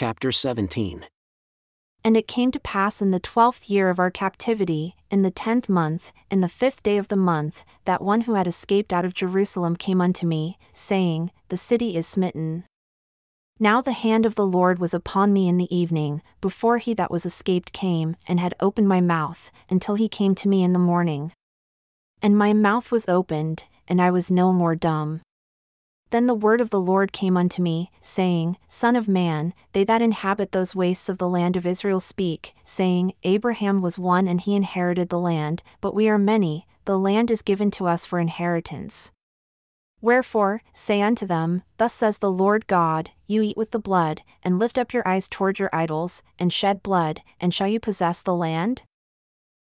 chapter 17. And it came to pass in the twelfth year of our captivity, in the tenth month, in the fifth day of the month, that one who had escaped out of Jerusalem came unto me, saying, The city is smitten. Now the hand of the Lord was upon me in the evening, before he that was escaped came, and had opened my mouth, until he came to me in the morning. And my mouth was opened, and I was no more dumb. Then the word of the Lord came unto me, saying, Son of man, they that inhabit those wastes of the land of Israel speak, saying, Abraham was one and he inherited the land, but we are many, the land is given to us for inheritance. Wherefore, say unto them, Thus says the Lord God, You eat with the blood, and lift up your eyes toward your idols, and shed blood, and shall you possess the land?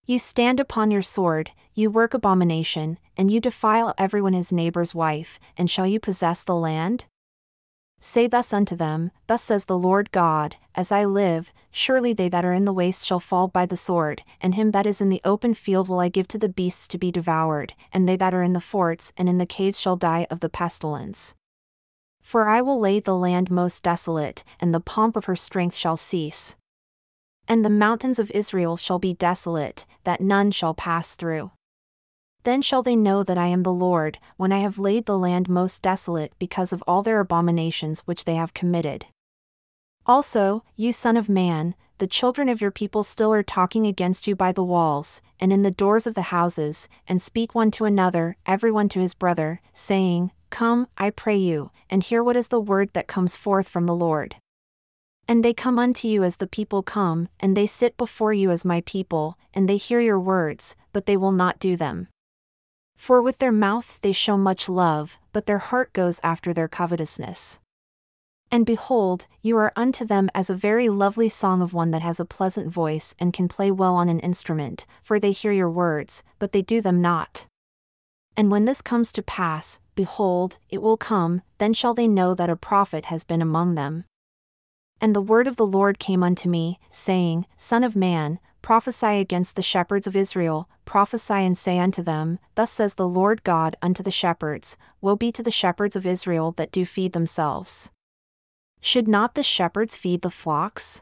You stand upon your sword, you work abomination, and you defile everyone his neighbor's wife, and shall you possess the land? Say thus unto them, Thus says the Lord God, As I live, surely they that are in the waste shall fall by the sword, and him that is in the open field will I give to the beasts to be devoured, and they that are in the forts and in the caves shall die of the pestilence. For I will lay the land most desolate, and the pomp of her strength shall cease. And the mountains of Israel shall be desolate, that none shall pass through. Then shall they know that I am the Lord, when I have laid the land most desolate because of all their abominations which they have committed. Also, you son of man, the children of your people still are talking against you by the walls, and in the doors of the houses, and speak one to another, every one to his brother, saying, Come, I pray you, and hear what is the word that comes forth from the Lord. And they come unto you as the people come, and they sit before you as my people, and they hear your words, but they will not do them. For with their mouth they show much love, but their heart goes after their covetousness. And behold, you are unto them as a very lovely song of one that has a pleasant voice and can play well on an instrument, for they hear your words, but they do them not. And when this comes to pass, behold, it will come, then shall they know that a prophet has been among them. And the word of the Lord came unto me, saying, Son of man, prophesy against the shepherds of Israel, prophesy and say unto them, Thus says the Lord God unto the shepherds Woe be to the shepherds of Israel that do feed themselves. Should not the shepherds feed the flocks?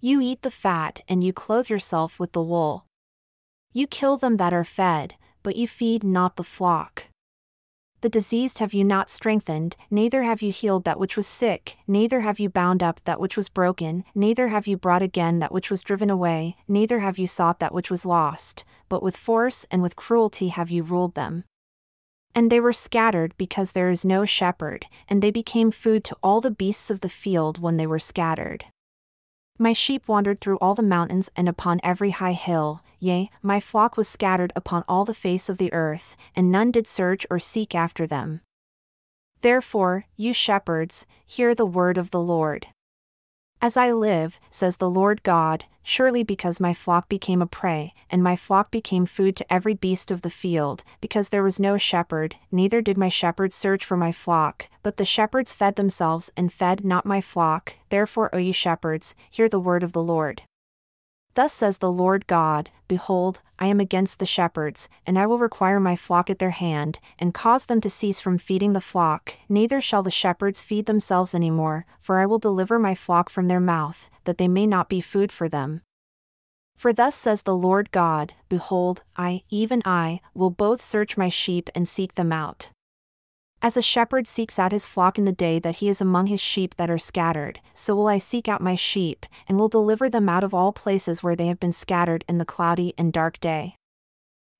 You eat the fat and you clothe yourself with the wool. You kill them that are fed, but you feed not the flock the diseased have you not strengthened, neither have you healed that which was sick, neither have you bound up that which was broken, neither have you brought again that which was driven away, neither have you sought that which was lost, but with force and with cruelty have you ruled them. And they were scattered because there is no shepherd, and they became food to all the beasts of the field when they were scattered. My sheep wandered through all the mountains and upon every high hill, yea, my flock was scattered upon all the face of the earth, and none did search or seek after them. Therefore, you shepherds, hear the word of the Lord. As I live, says the Lord God, surely because my flock became a prey, and my flock became food to every beast of the field, because there was no shepherd, neither did my shepherds search for my flock, but the shepherds fed themselves and fed not my flock, therefore, O ye shepherds, hear the word of the Lord. Thus says the Lord God Behold, I am against the shepherds, and I will require my flock at their hand, and cause them to cease from feeding the flock, neither shall the shepherds feed themselves any more, for I will deliver my flock from their mouth, that they may not be food for them. For thus says the Lord God Behold, I, even I, will both search my sheep and seek them out. As a shepherd seeks out his flock in the day that he is among his sheep that are scattered, so will I seek out my sheep, and will deliver them out of all places where they have been scattered in the cloudy and dark day.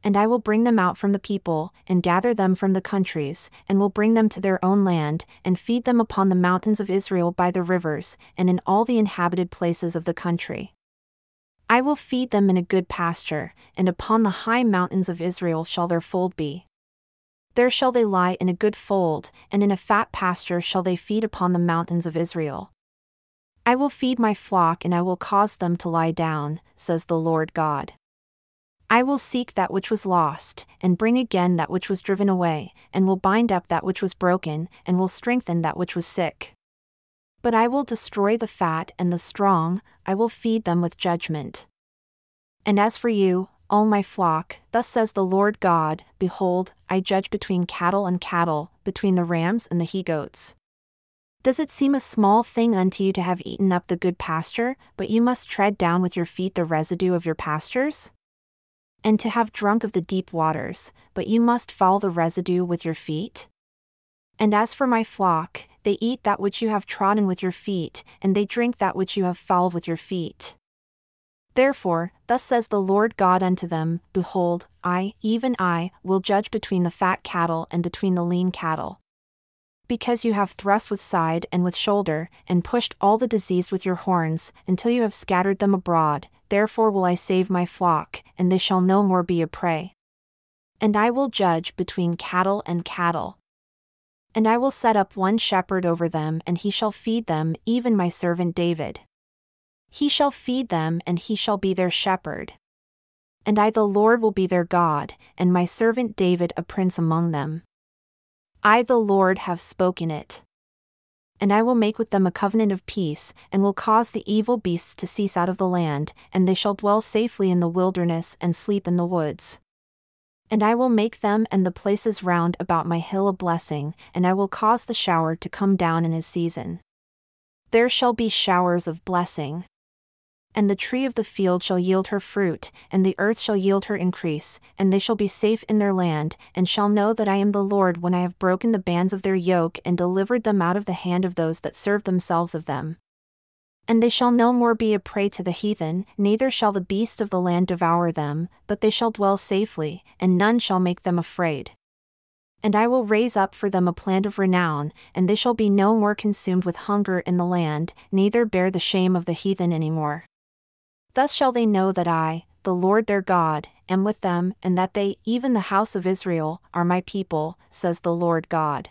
And I will bring them out from the people, and gather them from the countries, and will bring them to their own land, and feed them upon the mountains of Israel by the rivers, and in all the inhabited places of the country. I will feed them in a good pasture, and upon the high mountains of Israel shall their fold be. There shall they lie in a good fold, and in a fat pasture shall they feed upon the mountains of Israel. I will feed my flock and I will cause them to lie down, says the Lord God. I will seek that which was lost, and bring again that which was driven away, and will bind up that which was broken, and will strengthen that which was sick. But I will destroy the fat and the strong, I will feed them with judgment. And as for you, O my flock, thus says the Lord God Behold, I judge between cattle and cattle, between the rams and the he goats. Does it seem a small thing unto you to have eaten up the good pasture, but you must tread down with your feet the residue of your pastures? And to have drunk of the deep waters, but you must fall the residue with your feet? And as for my flock, they eat that which you have trodden with your feet, and they drink that which you have fouled with your feet. Therefore, thus says the Lord God unto them Behold, I, even I, will judge between the fat cattle and between the lean cattle because you have thrust with side and with shoulder, and pushed all the diseased with your horns, until you have scattered them abroad, therefore will I save my flock, and they shall no more be a prey. And I will judge between cattle and cattle. And I will set up one shepherd over them, and he shall feed them, even my servant David. He shall feed them, and he shall be their shepherd. And I, the Lord, will be their God, and my servant David a prince among them. I, the Lord, have spoken it. And I will make with them a covenant of peace, and will cause the evil beasts to cease out of the land, and they shall dwell safely in the wilderness and sleep in the woods. And I will make them and the places round about my hill a blessing, and I will cause the shower to come down in his season. There shall be showers of blessing and the tree of the field shall yield her fruit, and the earth shall yield her increase, and they shall be safe in their land, and shall know that I am the Lord when I have broken the bands of their yoke and delivered them out of the hand of those that serve themselves of them. And they shall no more be a prey to the heathen, neither shall the beasts of the land devour them, but they shall dwell safely, and none shall make them afraid. And I will raise up for them a plant of renown, and they shall be no more consumed with hunger in the land, neither bear the shame of the heathen any more. Thus shall they know that I, the Lord their God, am with them, and that they, even the house of Israel, are my people, says the Lord God.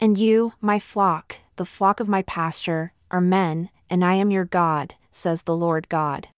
And you, my flock, the flock of my pasture, are men, and I am your God, says the Lord God.